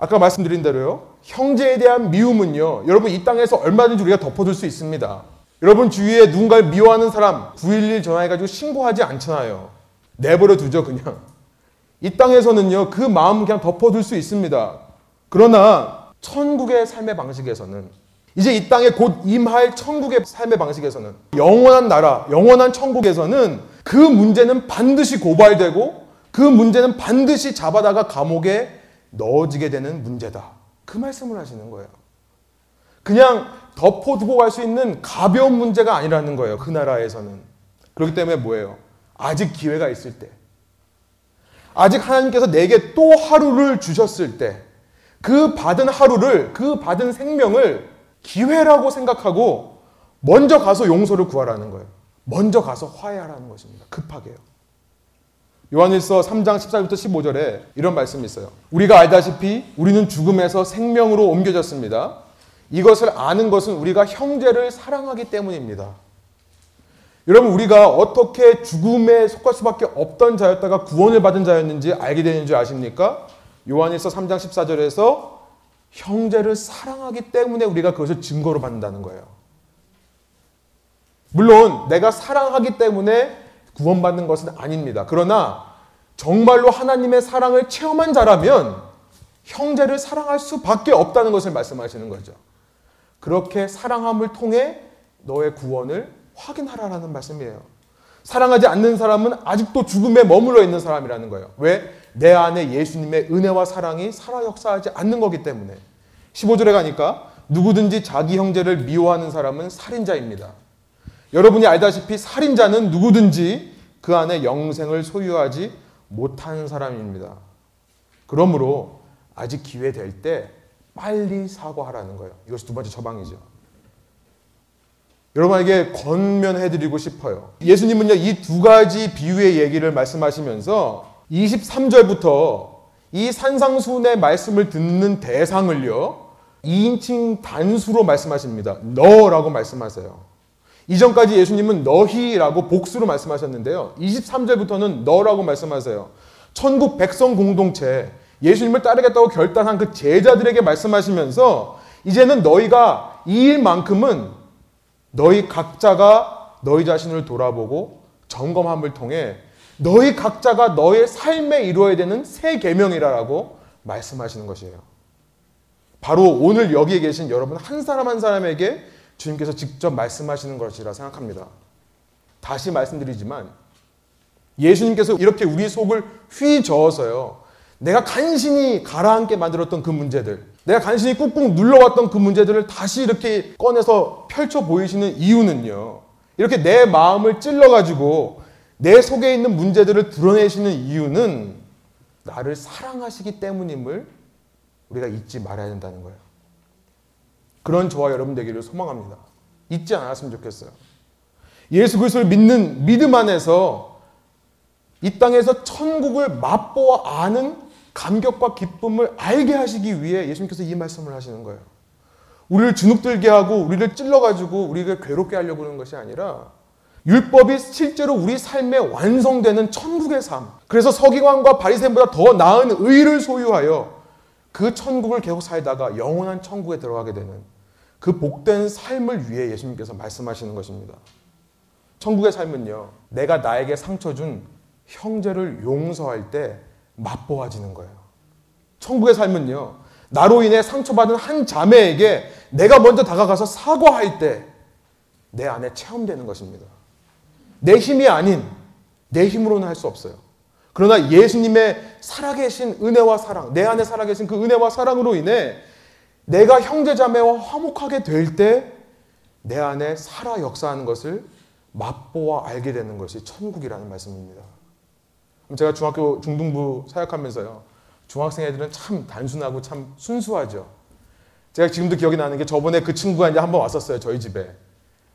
아까 말씀드린 대로요. 형제에 대한 미움은요. 여러분 이 땅에서 얼마든지 우리가 덮어둘 수 있습니다. 여러분 주위에 누군가를 미워하는 사람 911 전화해가지고 신고하지 않잖아요. 내버려 두죠 그냥. 이 땅에서는요 그 마음 그냥 덮어둘 수 있습니다. 그러나 천국의 삶의 방식에서는 이제 이 땅에 곧 임할 천국의 삶의 방식에서는 영원한 나라, 영원한 천국에서는 그 문제는 반드시 고발되고 그 문제는 반드시 잡아다가 감옥에 넣어지게 되는 문제다. 그 말씀을 하시는 거예요. 그냥 덮어두고 갈 수 있는 가벼운 문제가 아니라는 거예요. 그 나라에서는. 그렇기 때문에 뭐예요? 아직 기회가 있을 때. 아직 하나님께서 내게 또 하루를 주셨을 때. 그 받은 하루를, 그 받은 생명을 기회라고 생각하고 먼저 가서 용서를 구하라는 거예요. 먼저 가서 화해하라는 것입니다. 급하게요. 요한일서 3장 14절부터 15절에 이런 말씀이 있어요. 우리가 알다시피 우리는 죽음에서 생명으로 옮겨졌습니다. 이것을 아는 것은 우리가 형제를 사랑하기 때문입니다. 여러분 우리가 어떻게 죽음에 속할 수밖에 없던 자였다가 구원을 받은 자였는지 알게 되는 줄 아십니까? 요한일서 3장 14절에서 형제를 사랑하기 때문에 우리가 그것을 증거로 받는다는 거예요. 물론 내가 사랑하기 때문에 구원받는 것은 아닙니다. 그러나 정말로 하나님의 사랑을 체험한 자라면 형제를 사랑할 수밖에 없다는 것을 말씀하시는 거죠. 그렇게 사랑함을 통해 너의 구원을 확인하라라는 말씀이에요. 사랑하지 않는 사람은 아직도 죽음에 머물러 있는 사람이라는 거예요. 왜? 내 안에 예수님의 은혜와 사랑이 살아 역사하지 않는 거기 때문에. 15절에 가니까 누구든지 자기 형제를 미워하는 사람은 살인자입니다. 여러분이 알다시피 살인자는 누구든지 그 안에 영생을 소유하지 못하는 사람입니다. 그러므로 아직 기회 될 때 빨리 사과하라는 거예요. 이것이 두 번째 처방이죠. 여러분에게 권면해드리고 싶어요. 예수님은요, 이 두 가지 비유의 얘기를 말씀하시면서 23절부터 이 산상순의 말씀을 듣는 대상을요, 2인칭 단수로 말씀하십니다. 너라고 말씀하세요. 이전까지 예수님은 너희라고 복수로 말씀하셨는데요. 23절부터는 너라고 말씀하세요. 천국 백성 공동체, 예수님을 따르겠다고 결단한 그 제자들에게 말씀하시면서 이제는 너희가 이 일만큼은 너희 각자가 너희 자신을 돌아보고 점검함을 통해 너희 각자가 너의 삶에 이루어야 되는 새 계명이라고 말씀하시는 것이에요. 바로 오늘 여기에 계신 여러분 한 사람 한 사람에게 주님께서 직접 말씀하시는 것이라 생각합니다. 다시 말씀드리지만 예수님께서 이렇게 우리 속을 휘저어서요. 내가 간신히 가라앉게 만들었던 그 문제들, 내가 간신히 꾹꾹 눌러왔던 그 문제들을 다시 이렇게 꺼내서 펼쳐 보이시는 이유는요. 이렇게 내 마음을 찔러가지고 내 속에 있는 문제들을 드러내시는 이유는 나를 사랑하시기 때문임을 우리가 잊지 말아야 된다는 거예요. 그런 저와 여러분 되기를 소망합니다. 잊지 않았으면 좋겠어요. 예수 그리스도를 믿는 믿음 안에서 이 땅에서 천국을 맛보아 아는 감격과 기쁨을 알게 하시기 위해 예수님께서 이 말씀을 하시는 거예요. 우리를 주눅들게 하고 우리를 찔러가지고 우리를 괴롭게 하려고 하는 것이 아니라 율법이 실제로 우리 삶에 완성되는 천국의 삶. 그래서 서기관과 바리새인보다 더 나은 의를 소유하여 그 천국을 계속 살다가 영원한 천국에 들어가게 되는 그 복된 삶을 위해 예수님께서 말씀하시는 것입니다. 천국의 삶은요, 내가 나에게 상처 준 형제를 용서할 때 맛보아지는 거예요. 천국의 삶은요, 나로 인해 상처받은 한 자매에게 내가 먼저 다가가서 사과할 때 내 안에 체험되는 것입니다. 내 힘이 아닌 내 힘으로는 할 수 없어요. 그러나 예수님의 살아계신 은혜와 사랑, 내 안에 살아계신 그 은혜와 사랑으로 인해 내가 형제자매와 화목하게 될 때 내 안에 살아 역사하는 것을 맛보아 알게 되는 것이 천국이라는 말씀입니다. 제가 중학교 중등부 사역하면서요. 중학생 애들은 참 단순하고 참 순수하죠. 제가 지금도 기억이 나는 게 저번에 그 친구가 이제 한번 왔었어요. 저희 집에.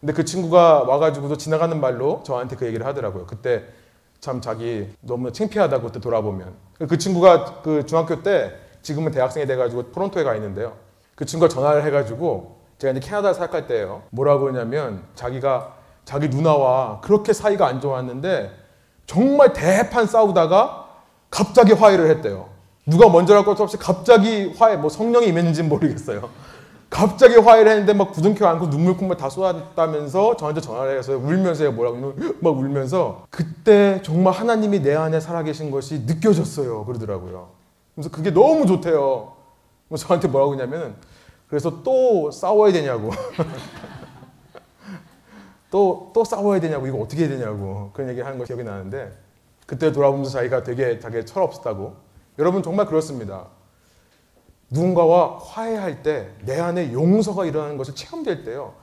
근데 그 친구가 와가지고도 지나가는 말로 저한테 그 얘기를 하더라고요. 그때 참 자기 너무 창피하다고 그때 돌아보면. 그 친구가 그 중학교 때 지금은 대학생이 돼가지고 토론토에 가 있는데요. 그 친구가 전화를 해가지고 제가 이제 캐나다 사역할 때예요. 뭐라고 하냐면 자기가 자기 누나와 그렇게 사이가 안 좋았는데 정말 대판 싸우다가 갑자기 화해를 했대요. 누가 먼저랄 것도 없이 갑자기 화해, 뭐 성령이 임했는지는 모르겠어요. 갑자기 화해를 했는데 막 부둥켜 안고 눈물 콧물 다 쏟았다면서 저한테 전화를 해서 울면서 뭐라고 [laughs] 막 울면서 그때 정말 하나님이 내 안에 살아계신 것이 느껴졌어요. 그러더라고요. 그래서 그게 너무 좋대요. 저한테 뭐라고 했냐면 그래서 또 싸워야 되냐고. [laughs] 또, 또 싸워야 되냐고, 이거 어떻게 해야 되냐고. 그런 얘기 하는 거 기억이 나는데, 그때 돌아보면서 자기가 되게 자기 철없었다고. 여러분 정말 그렇습니다. 누군가와 화해할 때 내 안에 용서가 일어나는 것을 체험될 때요.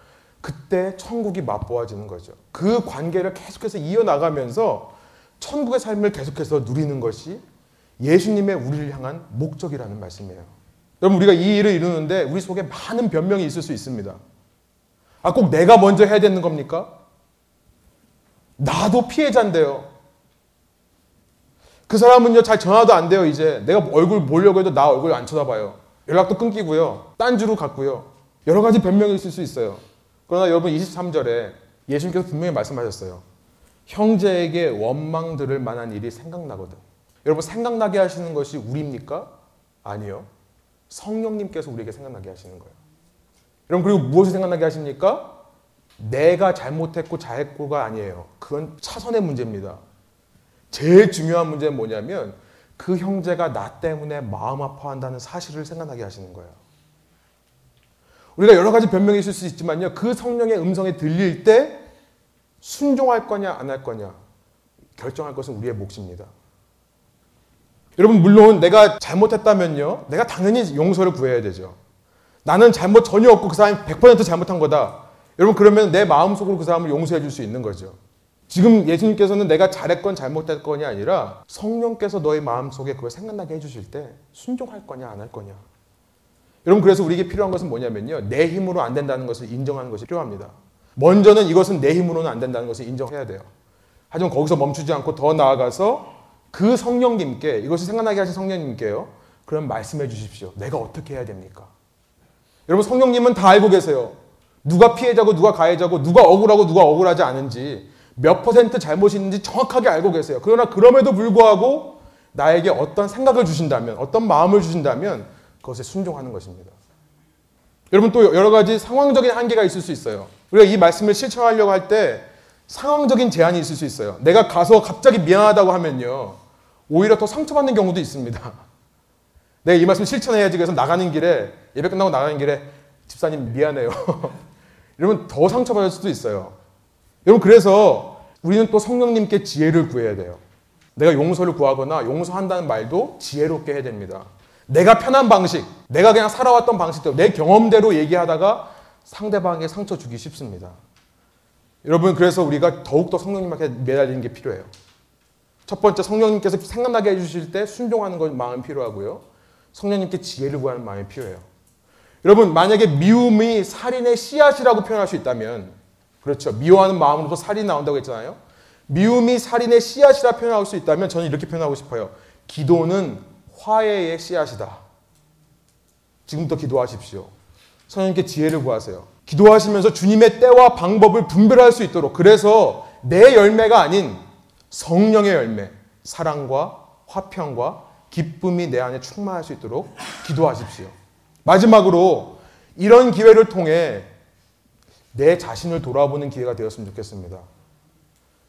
그때 천국이 맛보아지는 거죠. 그 관계를 계속해서 이어나가면서 천국의 삶을 계속해서 누리는 것이 예수님의 우리를 향한 목적이라는 말씀이에요. 여러분 우리가 이 일을 이루는데 우리 속에 많은 변명이 있을 수 있습니다. 아, 꼭 내가 먼저 해야 되는 겁니까? 나도 피해자인데요. 그 사람은요, 잘 전화도 안 돼요, 이제. 내가 얼굴 보려고 해도 나 얼굴 안 쳐다봐요. 연락도 끊기고요. 딴 주로 갔고요. 여러 가지 변명이 있을 수 있어요. 그러나 여러분 23절에 예수님께서 분명히 말씀하셨어요. 형제에게 원망 들을 만한 일이 생각나거든. 여러분 생각나게 하시는 것이 우리입니까? 아니요. 성령님께서 우리에게 생각나게 하시는 거예요. 여러분 그리고 무엇을 생각나게 하십니까? 내가 잘못했고 잘했고가 아니에요. 그건 차선의 문제입니다. 제일 중요한 문제는 뭐냐면 그 형제가 나 때문에 마음 아파한다는 사실을 생각나게 하시는 거예요. 우리가 여러 가지 변명이 있을 수 있지만요. 그 성령의 음성이 들릴 때 순종할 거냐 안 할 거냐 결정할 것은 우리의 몫입니다. 여러분 물론 내가 잘못했다면요. 내가 당연히 용서를 구해야 되죠. 나는 잘못 전혀 없고 그 사람이 100% 잘못한 거다. 여러분 그러면 내 마음속으로 그 사람을 용서해 줄 수 있는 거죠. 지금 예수님께서는 내가 잘했건 잘못했건이 아니라 성령께서 너의 마음속에 그걸 생각나게 해주실 때 순종할 거냐 안 할 거냐. 여러분 그래서 우리에게 필요한 것은 뭐냐면요. 내 힘으로 안 된다는 것을 인정하는 것이 필요합니다. 먼저는 이것은 내 힘으로는 안 된다는 것을 인정해야 돼요. 하지만 거기서 멈추지 않고 더 나아가서 그 성령님께 이것을 생각나게 하신 성령님께요. 그럼 말씀해 주십시오. 내가 어떻게 해야 됩니까? 여러분 성령님은 다 알고 계세요. 누가 피해자고 누가 가해자고 누가 억울하고 누가 억울하지 않은지 몇 퍼센트 잘못이 있는지 정확하게 알고 계세요. 그러나 그럼에도 불구하고 나에게 어떤 생각을 주신다면 어떤 마음을 주신다면 그것에 순종하는 것입니다. 여러분 또 여러 가지 상황적인 한계가 있을 수 있어요. 우리가 이 말씀을 실천하려고 할 때 상황적인 제한이 있을 수 있어요. 내가 가서 갑자기 미안하다고 하면요. 오히려 더 상처받는 경우도 있습니다. [laughs] 내가 이 말씀 실천해야지 그래서 나가는 길에 예배 끝나고 나가는 길에 집사님 미안해요. [laughs] 이러면 더 상처받을 수도 있어요. 여러분 그래서 우리는 또 성령님께 지혜를 구해야 돼요. 내가 용서를 구하거나 용서한다는 말도 지혜롭게 해야 됩니다. 내가 편한 방식, 내가 그냥 살아왔던 방식대로 내 경험대로 얘기하다가 상대방에게 상처 주기 쉽습니다. 여러분 그래서 우리가 더욱더 성령님께 매달리는 게 필요해요. 첫 번째 성령님께서 생각나게 해주실 때 순종하는 것 마음이 필요하고요. 성령님께 지혜를 구하는 마음이 필요해요. 여러분 만약에 미움이 살인의 씨앗이라고 표현할 수 있다면 그렇죠. 미워하는 마음으로서 살이 나온다고 했잖아요. 미움이 살인의 씨앗이라 표현할 수 있다면 저는 이렇게 표현하고 싶어요. 기도는 화해의 씨앗이다. 지금부터 기도하십시오. 성령님께 지혜를 구하세요. 기도하시면서 주님의 때와 방법을 분별할 수 있도록 그래서 내 열매가 아닌 성령의 열매, 사랑과 화평과 기쁨이 내 안에 충만할 수 있도록 기도하십시오. 마지막으로 이런 기회를 통해 내 자신을 돌아보는 기회가 되었으면 좋겠습니다.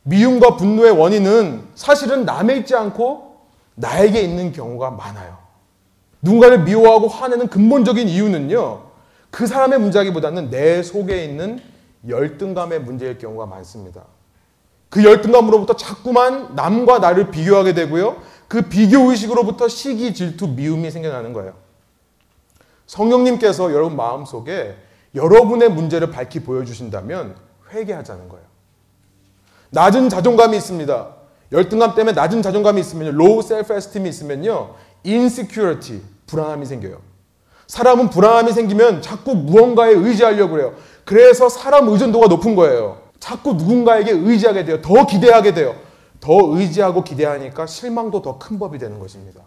미움과 분노의 원인은 사실은 남에 있지 않고 나에게 있는 경우가 많아요. 누군가를 미워하고 화내는 근본적인 이유는요, 그 사람의 문제기보다는 내 속에 있는 열등감의 문제일 경우가 많습니다. 그 열등감으로부터 자꾸만 남과 나를 비교하게 되고요. 그 비교 의식으로부터 시기, 질투, 미움이 생겨나는 거예요. 성령님께서 여러분 마음속에 여러분의 문제를 밝히 보여주신다면 회개하자는 거예요. 낮은 자존감이 있습니다. 열등감 때문에 낮은 자존감이 있으면요. low self-esteem이 있으면요. insecurity, 불안함이 생겨요. 사람은 불안함이 생기면 자꾸 무언가에 의지하려고 그래요. 그래서 사람 의존도가 높은 거예요. 자꾸 누군가에게 의지하게 돼요. 더 기대하게 돼요. 더 의지하고 기대하니까 실망도 더 큰 법이 되는 것입니다.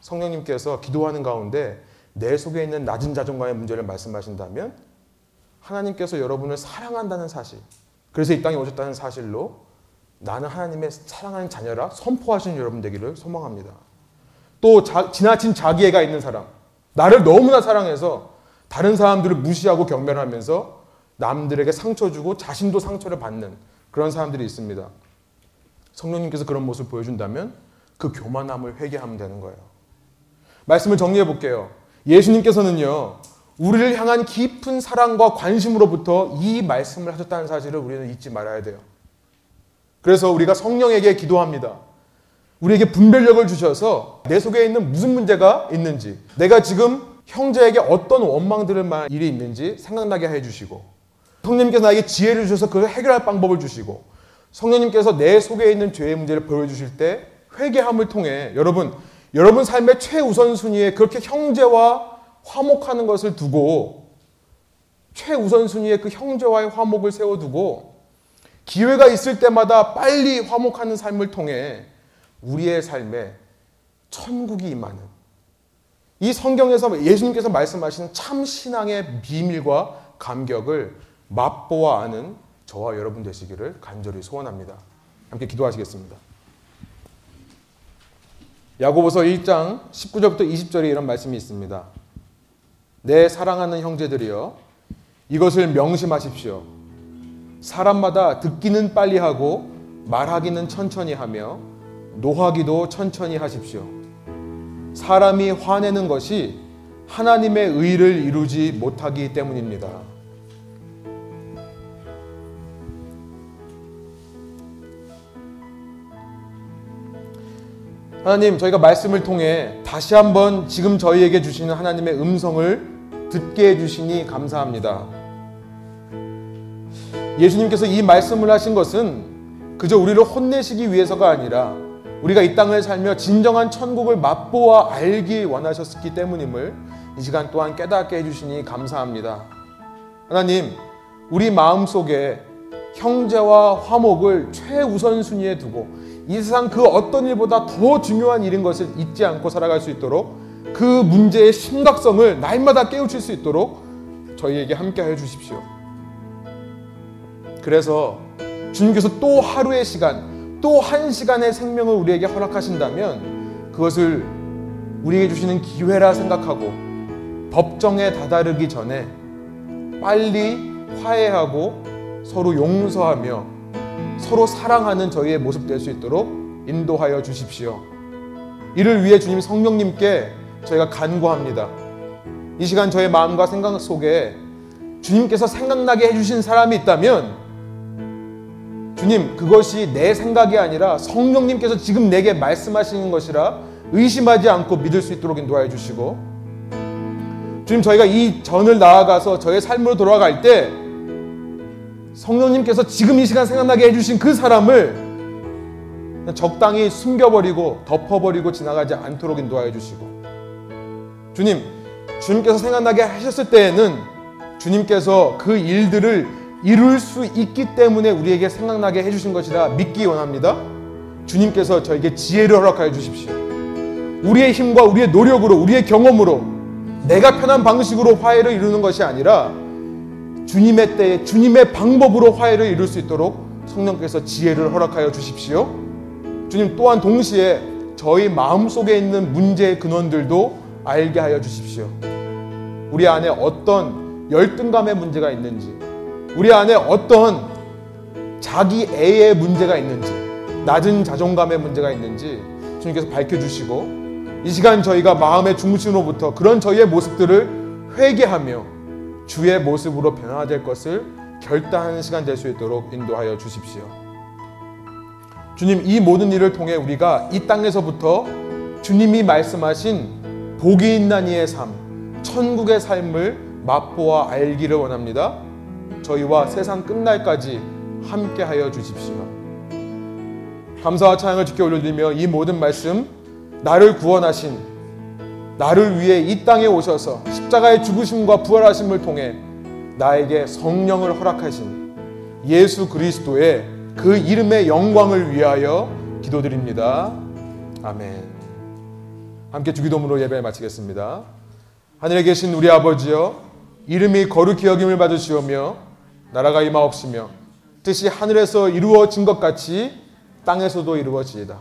성령님께서 기도하는 가운데 내 속에 있는 낮은 자존감의 문제를 말씀하신다면 하나님께서 여러분을 사랑한다는 사실, 그래서 이 땅에 오셨다는 사실로 나는 하나님의 사랑하는 자녀라 선포하시는 여러분 되기를 소망합니다. 또 자, 지나친 자기애가 있는 사람, 나를 너무나 사랑해서 다른 사람들을 무시하고 경멸하면서 남들에게 상처 주고 자신도 상처를 받는 그런 사람들이 있습니다. 성령님께서 그런 모습을 보여준다면 그 교만함을 회개하면 되는 거예요. 말씀을 정리해 볼게요. 예수님께서는요, 우리를 향한 깊은 사랑과 관심으로부터 이 말씀을 하셨다는 사실을 우리는 잊지 말아야 돼요. 그래서 우리가 성령에게 기도합니다. 우리에게 분별력을 주셔서 내 속에 있는 무슨 문제가 있는지, 내가 지금 형제에게 어떤 원망들을 말 일이 있는지 생각나게 해주시고, 성령님께서 나에게 지혜를 주셔서 그걸 해결할 방법을 주시고, 성령님께서 내 속에 있는 죄의 문제를 보여주실 때 회개함을 통해 여러분 여러분 삶의 최우선순위에 그렇게 형제와 화목하는 것을 두고 최우선순위에 그 형제와의 화목을 세워두고 기회가 있을 때마다 빨리 화목하는 삶을 통해 우리의 삶에 천국이 임하는 이 성경에서 예수님께서 말씀하시는 참 신앙의 비밀과 감격을 맛보아 아는 저와 여러분 되시기를 간절히 소원합니다. 함께 기도하시겠습니다. 야고보서 1장 19절부터 20절에 이런 말씀이 있습니다. 내 사랑하는 형제들이여 이것을 명심하십시오. 사람마다 듣기는 빨리 하고 말하기는 천천히 하며 노하기도 천천히 하십시오. 사람이 화내는 것이 하나님의 의를 이루지 못하기 때문입니다. 하나님, 저희가 말씀을 통해 다시 한번 지금 저희에게 주시는 하나님의 음성을 듣게 해주시니 감사합니다. 예수님께서 이 말씀을 하신 것은 그저 우리를 혼내시기 위해서가 아니라 우리가 이 땅을 살며 진정한 천국을 맛보아 알기 원하셨기 때문임을 이 시간 또한 깨닫게 해주시니 감사합니다. 하나님, 우리 마음 속에 형제와 화목을 최우선순위에 두고 이 세상 그 어떤 일보다 더 중요한 일인 것을 잊지 않고 살아갈 수 있도록 그 문제의 심각성을 날마다 깨우칠 수 있도록 저희에게 함께 해 주십시오. 그래서 주님께서 또 하루의 시간, 또 한 시간의 생명을 우리에게 허락하신다면 그것을 우리에게 주시는 기회라 생각하고 법정에 다다르기 전에 빨리 화해하고 서로 용서하며 서로 사랑하는 저희의 모습 될 수 있도록 인도하여 주십시오. 이를 위해 주님 성령님께 저희가 간구합니다. 이 시간 저의 마음과 생각 속에 주님께서 생각나게 해주신 사람이 있다면 주님 그것이 내 생각이 아니라 성령님께서 지금 내게 말씀하시는 것이라 의심하지 않고 믿을 수 있도록 인도하여 주시고 주님 저희가 이 전을 나아가서 저의 삶으로 돌아갈 때 성령님께서 지금 이 시간 생각나게 해주신 그 사람을 적당히 숨겨버리고 덮어버리고 지나가지 않도록 인도하여 주시고 주님 주님께서 생각나게 하셨을 때에는 주님께서 그 일들을 이룰 수 있기 때문에 우리에게 생각나게 해주신 것이라 믿기 원합니다. 주님께서 저에게 지혜를 허락하여 주십시오. 우리의 힘과 우리의 노력으로 우리의 경험으로 내가 편한 방식으로 화해를 이루는 것이 아니라 주님의 때에 주님의 방법으로 화해를 이룰 수 있도록 성령께서 지혜를 허락하여 주십시오. 주님 또한 동시에 저희 마음 속에 있는 문제의 근원들도 알게 하여 주십시오. 우리 안에 어떤 열등감의 문제가 있는지, 우리 안에 어떤 자기 애의 문제가 있는지, 낮은 자존감의 문제가 있는지 주님께서 밝혀주시고 이 시간 저희가 마음의 중심으로부터 그런 저희의 모습들을 회개하며 주의 모습으로 변화될 것을 결단하는 시간 될 수 있도록 인도하여 주십시오. 주님, 이 모든 일을 통해 우리가 이 땅에서부터 주님이 말씀하신 복이 있는 이의 삶, 천국의 삶을 맛보아 알기를 원합니다. 저희와 세상 끝날까지 함께 하여 주십시오. 감사와 찬양을 주께 올려드리며 이 모든 말씀, 나를 구원하신 나를 위해 이 땅에 오셔서 십자가의 죽으심과 부활하심을 통해 나에게 성령을 허락하신 예수 그리스도의 그 이름의 영광을 위하여 기도드립니다. 아멘. 함께 주기도문으로 예배 마치겠습니다. 하늘에 계신 우리 아버지여 이름이 거룩히 여김을 받으시오며 나라가 임하옵시며 뜻이 하늘에서 이루어진 것 같이 땅에서도 이루어지이다.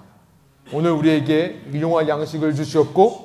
오늘 우리에게 일용할 양식을 주시옵고